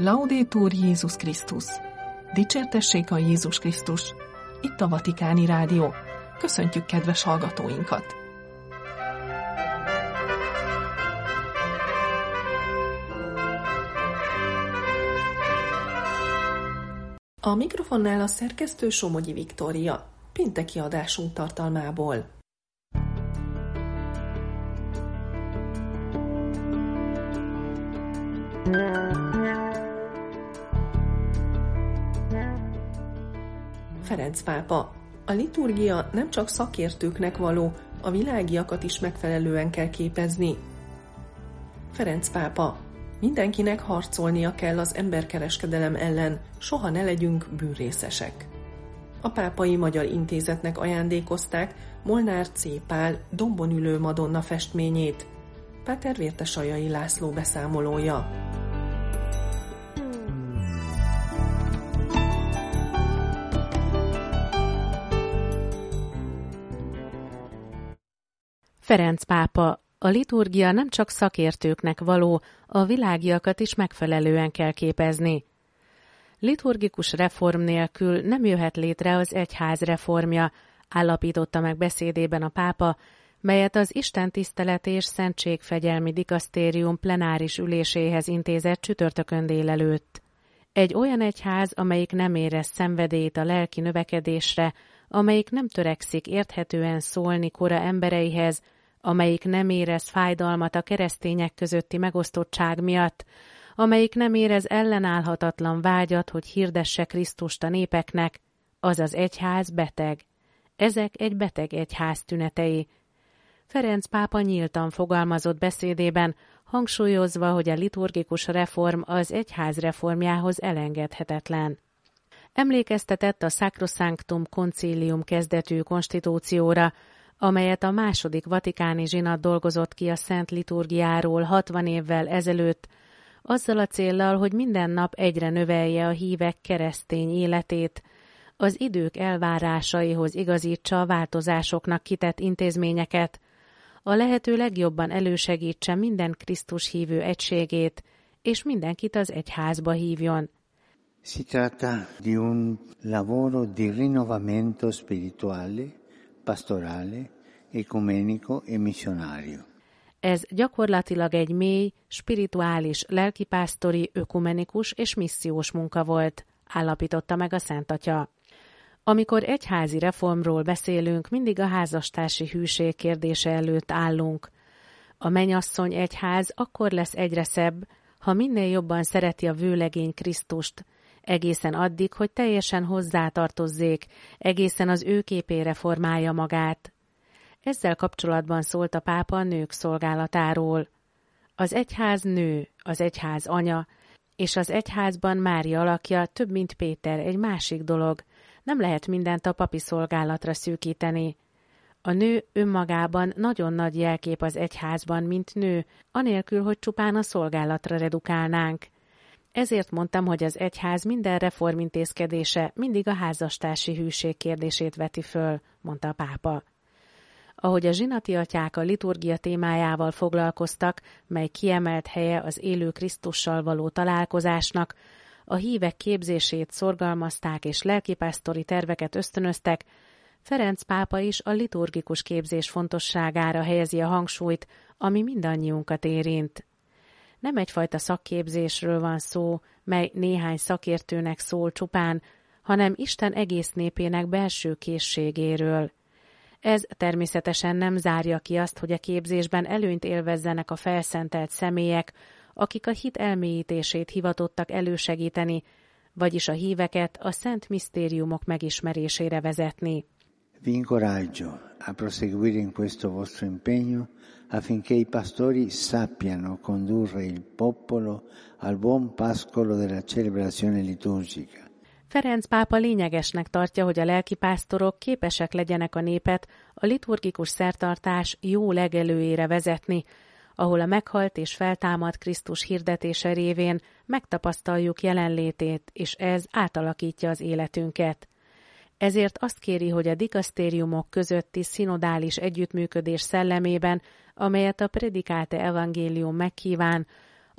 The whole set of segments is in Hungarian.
Laudétur Jézus Krisztus! Dicsértessék a Jézus Krisztus! Itt a Vatikáni Rádió. Köszöntjük kedves hallgatóinkat! A mikrofonnál a szerkesztő Somogyi Viktória, pénteki adásunk tartalmából. Ferenc pápa. A liturgia nem csak szakértőknek való, a világiakat is megfelelően kell képezni. Ferenc pápa. Mindenkinek harcolnia kell az emberkereskedelem ellen, soha ne legyünk bűnrészesek. A Pápai Magyar Intézetnek ajándékozták Molnár C. Pál dombon ülő Madonna festményét. Páter Vértesajai László beszámolója. Ferenc pápa, a liturgia nem csak szakértőknek való, a világiakat is megfelelően kell képezni. Liturgikus reform nélkül nem jöhet létre az egyház reformja, állapította meg beszédében a pápa, melyet az Isten tisztelet és szentségfegyelmi dikasztérium plenáris üléséhez intézett csütörtökön délelőtt. Egy olyan egyház, amelyik nem érez szenvedélyt a lelki növekedésre, amelyik nem törekszik érthetően szólni kora embereihez, amelyik nem érez fájdalmat a keresztények közötti megosztottság miatt, amelyik nem érez ellenállhatatlan vágyat, hogy hirdesse Krisztust a népeknek, az az egyház beteg. Ezek egy beteg egyház tünetei. Ferenc pápa nyíltan fogalmazott beszédében, hangsúlyozva, hogy a liturgikus reform az egyház reformjához elengedhetetlen. Emlékeztetett a Sacrosanctum Concilium kezdetű konstitúcióra, amelyet a második vatikáni zsinat dolgozott ki a Szent Liturgiáról 60 évvel ezelőtt, azzal a céllal, hogy minden nap egyre növelje a hívek keresztény életét, az idők elvárásaihoz igazítsa a változásoknak kitett intézményeket, a lehető legjobban elősegítse minden Krisztus hívő egységét, és mindenkit az egyházba hívjon. Si tratta di un lavoro di rinnovamento spirituale pastorale, ecumenico e missionario. Ez gyakorlatilag egy mély, spirituális, lelkipásztori, ökumenikus és missziós munka volt, állapította meg a Szent Atya. Amikor egyházi reformról beszélünk, mindig a házastársi hűség kérdése előtt állunk. A menyasszony egyház akkor lesz egyre szebb, ha minél jobban szereti a vőlegény Krisztust, egészen addig, hogy teljesen hozzátartozzék, egészen az ő képére formálja magát. Ezzel kapcsolatban szólt a pápa a nők szolgálatáról. Az egyház nő, az egyház anya, és az egyházban Mária alakja több, mint Péter, egy másik dolog. Nem lehet mindent a papi szolgálatra szűkíteni. A nő önmagában nagyon nagy jelkép az egyházban, mint nő, anélkül, hogy csupán a szolgálatra redukálnánk. Ezért mondtam, hogy az egyház minden reformintézkedése mindig a házastársi hűség kérdését veti föl, mondta a pápa. Ahogy a zsinati atyák a liturgia témájával foglalkoztak, mely kiemelt helye az élő Krisztussal való találkozásnak, a hívek képzését szorgalmazták és lelkipásztori terveket ösztönöztek, Ferenc pápa is a liturgikus képzés fontosságára helyezi a hangsúlyt, ami mindannyiunkat érint. Nem egyfajta szakképzésről van szó, mely néhány szakértőnek szól csupán, hanem Isten egész népének belső készségéről. Ez természetesen nem zárja ki azt, hogy a képzésben előnyt élvezzenek a felszentelt személyek, akik a hit elmélyítését hivatottak elősegíteni, vagyis a híveket a szent misztériumok megismerésére vezetni. Vi incoraggio a proseguire in questo vostro impegno affinché i pastori sappiano condurre il popolo al buon pascolo della celebrazione liturgica. Ferenc pápa lényegesnek tartja, hogy a lelkipásztorok képesek legyenek a népet a liturgikus szertartás jó legelőjére vezetni, ahol a meghalt és feltámadt Krisztus hirdetése révén megtapasztaljuk jelenlétét, és ez átalakítja az életünket. Ezért azt kéri, hogy a dikasztériumok közötti szinodális együttműködés szellemében, amelyet a predikáte evangélium megkíván,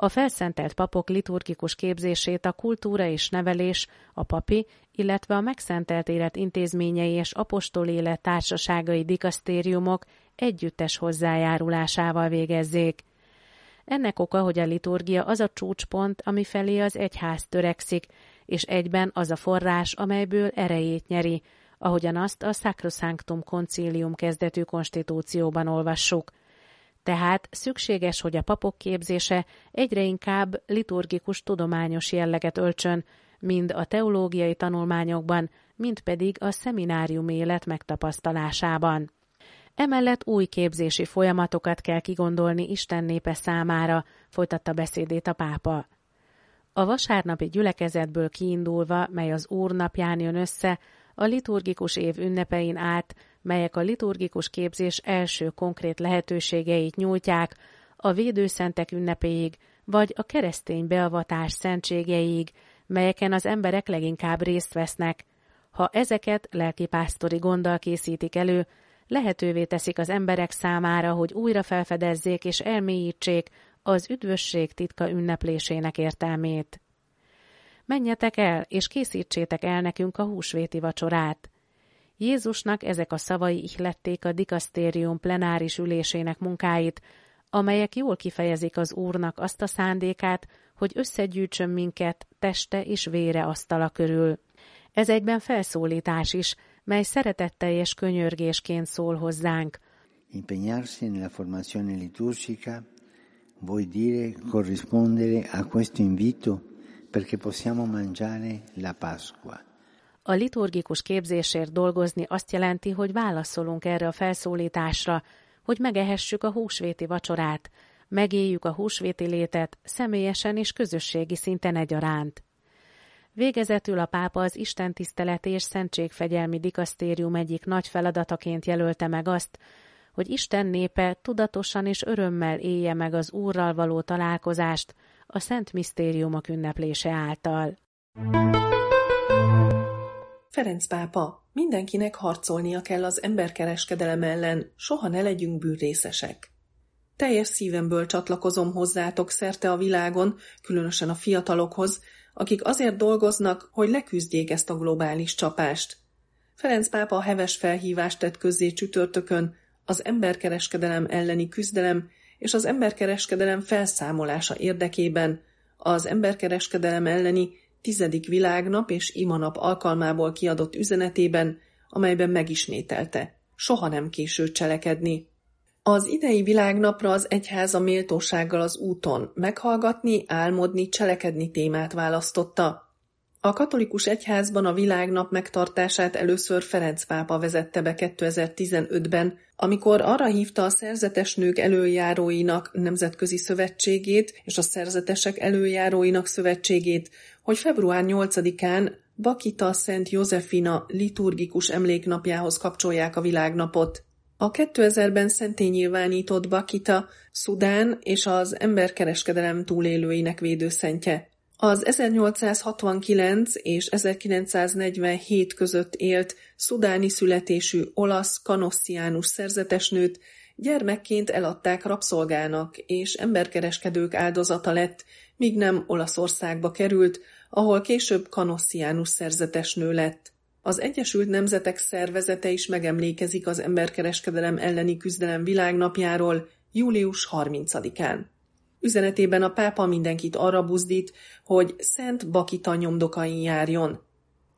A felszentelt papok liturgikus képzését a kultúra és nevelés, a papi, illetve a megszentelt élet intézményei és apostol élet társaságai dikasztériumok együttes hozzájárulásával végezzék. Ennek oka, hogy a liturgia az a csúcspont, ami felé az egyház törekszik, és egyben az a forrás, amelyből erejét nyeri, ahogyan azt a Sacrosanctum Concilium kezdetű konstitúcióban olvassuk. Tehát szükséges, hogy a papok képzése egyre inkább liturgikus tudományos jelleget öltsön, mind a teológiai tanulmányokban, mind pedig a szeminárium élet megtapasztalásában. Emellett új képzési folyamatokat kell kigondolni Isten népe számára, folytatta beszédét a pápa. A vasárnapi gyülekezetből kiindulva, mely az Úr napján jön össze, a liturgikus év ünnepein át, melyek a liturgikus képzés első konkrét lehetőségeit nyújtják, a védőszentek ünnepéig, vagy a keresztény beavatás szentségeig, melyeken az emberek leginkább részt vesznek. Ha ezeket lelkipásztori gonddal készítik elő, lehetővé teszik az emberek számára, hogy újra felfedezzék és elmélyítsék az üdvösség titka ünneplésének értelmét. Menjetek el, és készítsétek el nekünk a húsvéti vacsorát. Jézusnak ezek a szavai ihlették a dikasztérium plenáris ülésének munkáit, amelyek jól kifejezik az Úrnak azt a szándékát, hogy összegyűjtsön minket teste és vére asztala körül. Ez egyben felszólítás is, mely szeretetteljes könyörgésként szól hozzánk. Impegnarsi nella formazione liturgica vuol dire corrispondere a questo invito perché possiamo mangiare la Pasqua. A liturgikus képzésért dolgozni azt jelenti, hogy válaszolunk erre a felszólításra, hogy megehessük a húsvéti vacsorát, megéljük a húsvéti létet személyesen és közösségi szinten egyaránt. Végezetül a pápa az Isten tiszteleti és szentségfegyelmi dikasztérium egyik nagy feladataként jelölte meg azt, hogy Isten népe tudatosan és örömmel élje meg az Úrral való találkozást a szent misztériumok ünneplése által. Ferenc pápa, mindenkinek harcolnia kell az emberkereskedelem ellen, soha ne legyünk bűnrészesek. Teljes szívemből csatlakozom hozzátok szerte a világon, különösen a fiatalokhoz, akik azért dolgoznak, hogy leküzdjék ezt a globális csapást. Ferenc pápa heves felhívást tett közzé csütörtökön, az emberkereskedelem elleni küzdelem és az emberkereskedelem felszámolása érdekében az emberkereskedelem elleni tizedik világnap és imanap alkalmából kiadott üzenetében, amelyben megismételte, soha nem késő cselekedni. Az idei világnapra az egyház a méltósággal az úton meghallgatni, álmodni, cselekedni témát választotta. A katolikus egyházban a világnap megtartását először Ferenc pápa vezette be 2015-ben, amikor arra hívta a szerzetes nők előjáróinak nemzetközi szövetségét és a szerzetesek előjáróinak szövetségét, hogy február 8-án Bakita Szent Józefina liturgikus emléknapjához kapcsolják a világnapot. A 2000-ben szentély nyilvánított Bakita, Szudán és az emberkereskedelem túlélőinek védőszentje. Az 1869 és 1947 között élt szudáni születésű olasz kanossziánus szerzetesnőt gyermekként eladták rabszolgának, és emberkereskedők áldozata lett, míg nem Olaszországba került, ahol később kanossziánus szerzetesnő lett. Az Egyesült Nemzetek Szervezete is megemlékezik az emberkereskedelem elleni küzdelem világnapjáról július 30-án. Üzenetében a pápa mindenkit arra buzdít, hogy Szent Bakita nyomdokain járjon.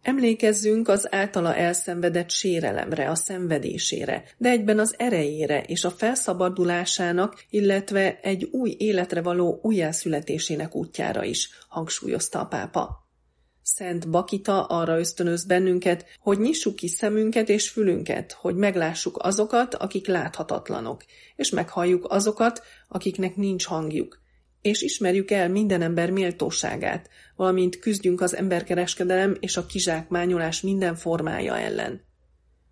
Emlékezzünk az általa elszenvedett sérelemre, a szenvedésére, de egyben az erejére és a felszabadulásának, illetve egy új életre való újjászületésének útjára is, hangsúlyozta a pápa. Szent Bakita arra ösztönöz bennünket, hogy nyissuk ki szemünket és fülünket, hogy meglássuk azokat, akik láthatatlanok, és meghalljuk azokat, akiknek nincs hangjuk, és ismerjük el minden ember méltóságát, valamint küzdjünk az emberkereskedelem és a kizsákmányolás minden formája ellen.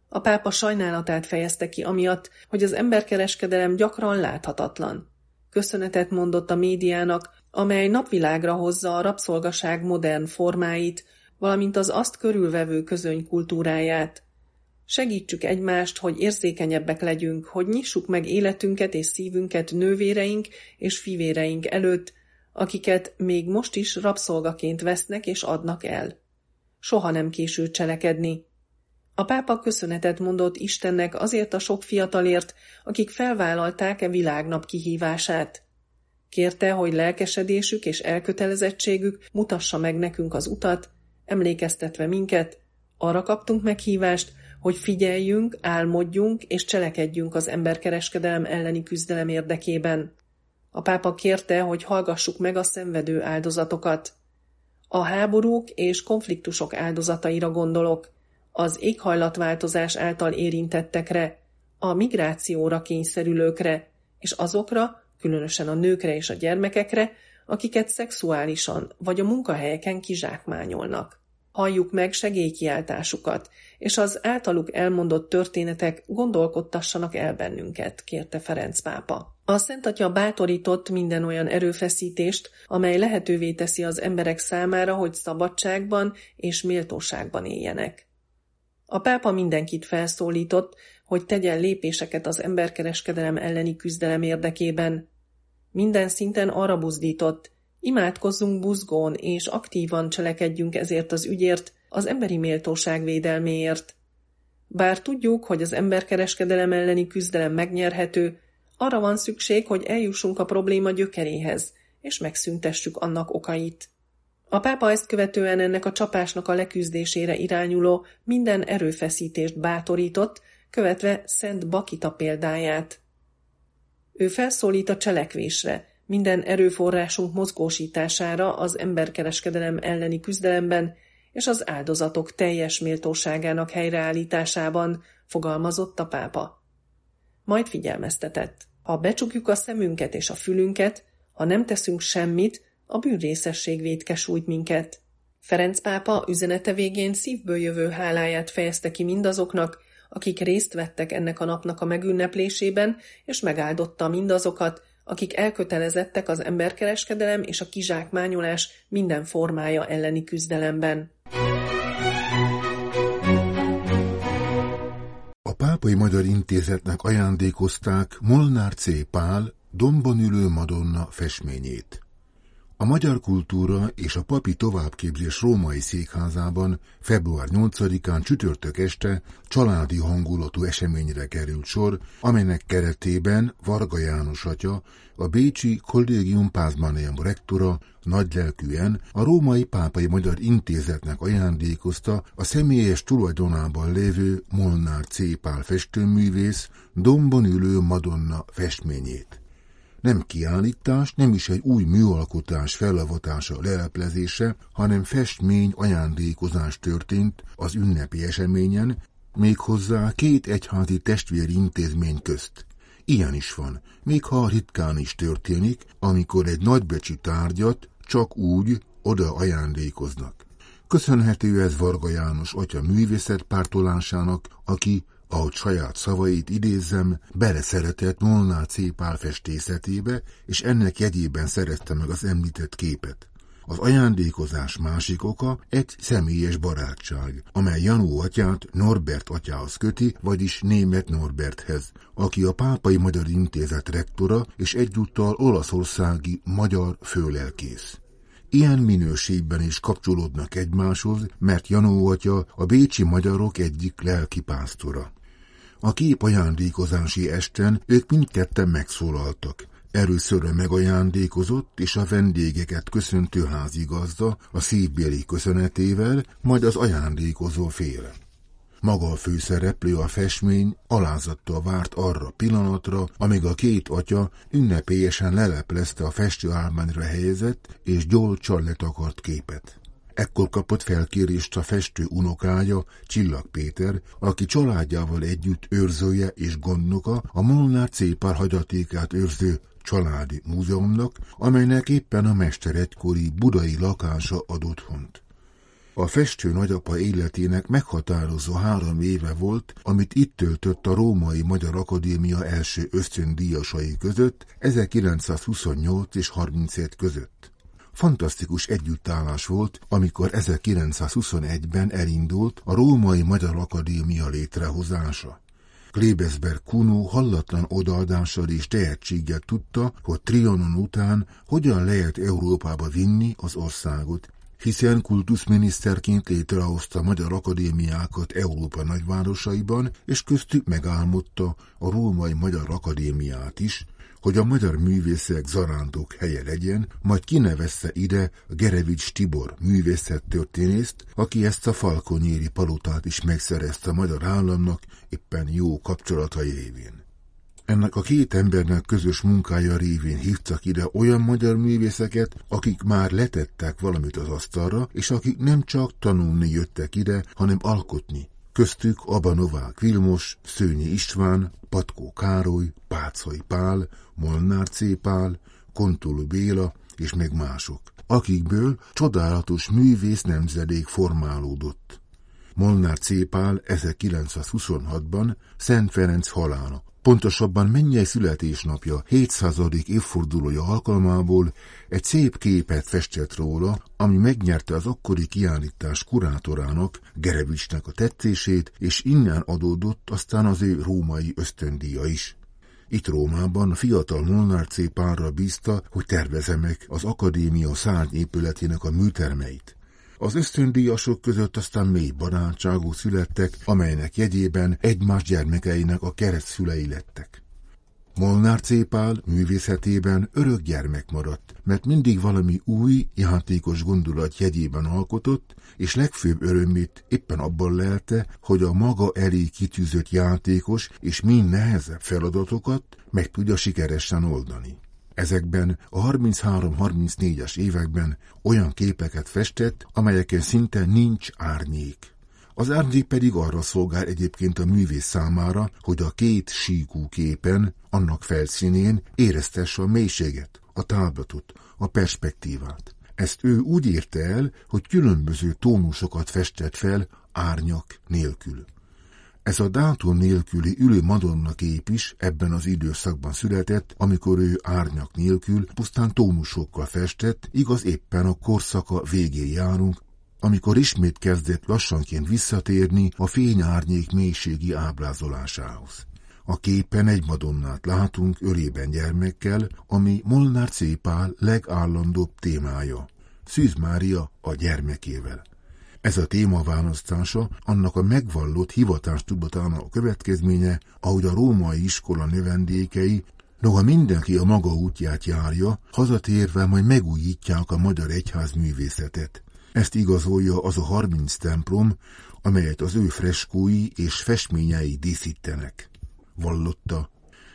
A pápa sajnálatát fejezte ki amiatt, hogy az emberkereskedelem gyakran láthatatlan. Köszönetet mondott a médiának, amely napvilágra hozza a rabszolgaság modern formáit, valamint az azt körülvevő közöny kultúráját. Segítsük egymást, hogy érzékenyebbek legyünk, hogy nyissuk meg életünket és szívünket nővéreink és fivéreink előtt, akiket még most is rabszolgaként vesznek és adnak el. Soha nem késő cselekedni. A pápa köszönetet mondott Istennek azért a sok fiatalért, akik felvállalták e világnap kihívását. Kérte, hogy lelkesedésük és elkötelezettségük mutassa meg nekünk az utat, emlékeztetve minket, arra kaptunk meghívást, hogy figyeljünk, álmodjunk és cselekedjünk az emberkereskedelem elleni küzdelem érdekében. A pápa kérte, hogy hallgassuk meg a szenvedő áldozatokat. A háborúk és konfliktusok áldozataira gondolok, az éghajlatváltozás által érintettekre, a migrációra kényszerülőkre, és azokra, különösen a nőkre és a gyermekekre, akiket szexuálisan vagy a munkahelyeken kizsákmányolnak. Halljuk meg segélykiáltásukat, és az általuk elmondott történetek gondolkodtassanak el bennünket, kérte Ferenc pápa. A Szent bátorított minden olyan erőfeszítést, amely lehetővé teszi az emberek számára, hogy szabadságban és méltóságban éljenek. A pápa mindenkit felszólított, hogy tegyen lépéseket az emberkereskedelem elleni küzdelem érdekében. Minden szinten arra buzdított, imádkozzunk buzgón és aktívan cselekedjünk ezért az ügyért, az emberi méltóság védelméért. Bár tudjuk, hogy az emberkereskedelem elleni küzdelem megnyerhető, arra van szükség, hogy eljussunk a probléma gyökeréhez, és megszüntessük annak okait. A pápa ezt követően ennek a csapásnak a leküzdésére irányuló minden erőfeszítést bátorított, követve Szent Bakita példáját. Ő felszólít a cselekvésre, minden erőforrásunk mozgósítására az emberkereskedelem elleni küzdelemben és az áldozatok teljes méltóságának helyreállításában, fogalmazott a pápa. Majd figyelmeztetett. Ha becsukjuk a szemünket és a fülünket, ha nem teszünk semmit, a bűnrészesség védke sújt minket. Ferenc pápa üzenete végén szívből jövő háláját fejezte ki mindazoknak, akik részt vettek ennek a napnak a megünneplésében, és megáldotta mindazokat, akik elkötelezettek az emberkereskedelem és a kizsákmányolás minden formája elleni küzdelemben. A Pápai Magyar Intézetnek ajándékozták Molnár C. Pál Dombon ülő Madonna festményét. A magyar kultúra és a papi továbbképzés római székházában február 8-án csütörtök este családi hangulatú eseményre került sor, amelynek keretében Varga János atya, a Bécsi Collegium Pázmaneum rektora nagylelkűen a Római Pápai Magyar Intézetnek ajándékozta a személyes tulajdonában lévő Molnár C. Pál festőművész dombon ülő Madonna festményét. Nem kiállítás, nem is egy új műalkotás felavatása, leleplezése, hanem festmény ajándékozás történt az ünnepi eseményen, méghozzá két egyházi testvéri intézmény közt. Ilyen is van, még ha ritkán is történik, amikor egy nagybecsű tárgyat csak úgy oda ajándékoznak. Köszönhető ez Varga János atya művészet pártolásának, aki ahogy saját szavait idézzem, beleszeretett Molnár C. Pál festészetébe, és ennek jegyében szerezte meg az említett képet. Az ajándékozás másik oka egy személyes barátság, amely Janó atyát Norbert atyához köti, vagyis német Norberthez, aki a Pápai Magyar Intézet rektora és egyúttal olaszországi magyar főlelkész. Ilyen minőségben is kapcsolódnak egymáshoz, mert Janó atya a bécsi magyarok egyik lelkipásztora. A kép ajándékozási esten ők mindketten megszólaltak. Először megajándékozott és a vendégeket köszöntő házigazda a szívbéli köszönetével, majd az ajándékozó fél. Maga a főszereplő a festmény alázattal várt arra pillanatra, amíg a két atya ünnepélyesen leleplezte a festőállmányra helyezett és gyolcsal letakart képet. Ekkor kapott felkérést a festő unokája, Csillag Péter, aki családjával együtt őrzője és gondnoka a Molnár Cépár hagyatékát őrző családi múzeumnak, amelynek éppen a mester egykori budai lakása ad otthont. A festő nagyapa életének meghatározó három éve volt, amit itt töltött a Római Magyar Akadémia első ösztöndíjasai között 1928 és 37 között. Fantasztikus együttállás volt, amikor 1921-ben elindult a Római Magyar Akadémia létrehozása. Klebesberg Kuno hallatlan odaadással és tehetséggel tudta, hogy Trianon után hogyan lehet Európába vinni az országot, hiszen kultuszminiszterként létrehozta magyar akadémiákat Európa nagyvárosaiban, és köztük megálmodta a római magyar akadémiát is, hogy a magyar művészek zarándok helye legyen, majd kinevezte ide Gerevics Tibor művészettörténészt, aki ezt a falkonyéri palotát is megszerezte a magyar államnak éppen jó kapcsolatai révén. Ennek a két embernek közös munkája révén hívtak ide olyan magyar művészeket, akik már letettek valamit az asztalra, és akik nem csak tanulni jöttek ide, hanem alkotni. Köztük Aba Novák Vilmos, Szőnyi István, Patkó Károly, Pácai Pál, Molnár C. Pál, Kontolú Béla és még mások, akikből csodálatos művész nemzedék formálódott. Molnár C. Pál 1926-ban Szent Ferenc halála pontosabban mennyei születésnapja 700. évfordulója alkalmából egy szép képet festett róla, ami megnyerte az akkori kiállítás kurátorának, Gerevicsnek a tetszését, és innen adódott aztán az ő római ösztöndíja is. Itt Rómában a fiatal Molnár C. párra bízta, hogy terveze meg az akadémia szárny épületének a műtermeit. Az ösztöndíjasok között aztán mély barátságok születtek, amelynek jegyében egymás gyermekeinek a keresztszülei lettek. Molnár Cépál művészetében örök gyermek maradt, mert mindig valami új, játékos gondolat jegyében alkotott, és legfőbb örömét éppen abban lelte, hogy a maga elé kitűzött játékos és mind nehezebb feladatokat meg tudja sikeresen oldani. Ezekben a 33-34-es években olyan képeket festett, amelyeken szinte nincs árnyék. Az árnyék pedig arra szolgál egyébként a művész számára, hogy a két síkú képen, annak felszínén éreztesse a mélységet, a táblatot, a perspektívát. Ezt ő úgy érte el, hogy különböző tónusokat festett fel árnyak nélkül. Ez a dátum nélküli ülő Madonna kép is ebben az időszakban született, amikor ő árnyak nélkül pusztán tónusokkal festett, igaz éppen a korszaka végén járunk, amikor ismét kezdett lassanként visszatérni a fényárnyék mélységi ábrázolásához. A képen egy madonnát látunk ölében gyermekkel, ami Molnár Cépál legállandóbb témája. Szűz Mária a gyermekével. Ez a téma választása annak a megvallott hivatástudatának következménye, ahogy a római iskola növendékei Noha mindenki a maga útját járja, hazatérve majd megújítják a magyar egyház művészetet. Ezt igazolja az a harminc templom, amelyet az ő freskói és festményei díszítenek. Vallotta,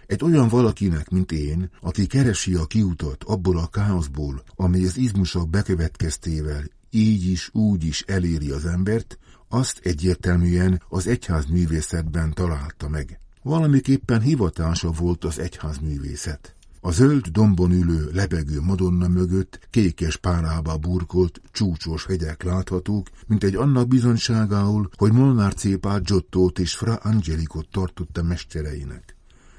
egy olyan valakinek, mint én, aki keresi a kiutat abból a káoszból, amely az izmusok bekövetkeztével így is, úgy is eléri az embert, azt egyértelműen az egyházművészetben találta meg. Valamiképpen hivatása volt az egyházművészet. A zöld dombon ülő, lebegő Madonna mögött kékes párába burkolt, csúcsos hegyek láthatók, mint egy annak bizonyságául, hogy Molnár Cépát Giottót és Fra Angelikot tartotta mestereinek.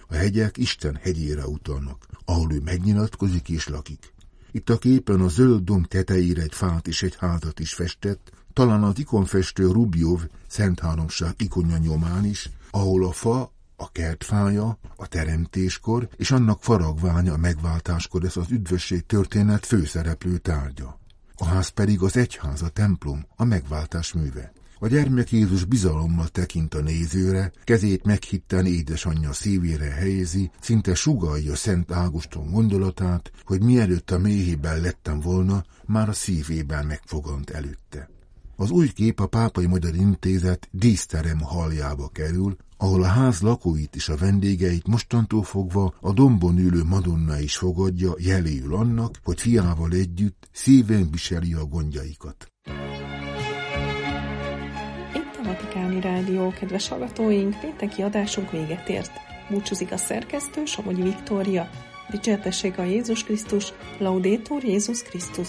A hegyek Isten hegyére utalnak, ahol ő megnyilatkozik és lakik. Itt a képen a zöld domb tetejére egy fát és egy házat is festett, talán az ikonfestő Rubjov Szent Háromság ikonja nyomán is, ahol a fa, a kertfája, a teremtéskor és annak faragványa a megváltáskor lesz az üdvösség történet főszereplő tárgya. A ház pedig az egyház, a templom, a megváltás műve. A gyermek Jézus bizalommal tekint a nézőre, kezét meghitten édesanyja szívére helyezi, szinte sugalja Szent Ágoston gondolatát, hogy mielőtt a méhében lettem volna, már a szívében megfogant előtte. Az új kép a Pápai Magyar Intézet díszterem haljába kerül, ahol a ház lakóit és a vendégeit mostantól fogva a dombon ülő Madonna is fogadja jeléül annak, hogy fiával együtt szíven viseli a gondjaikat. Vatikáni Rádió, kedves hallgatóink, pénteki adásunk véget ért. Búcsúzik a szerkesztő, Somogyi Viktória. Dicsértessége a Jézus Krisztus, Laudétur Jézus Krisztus.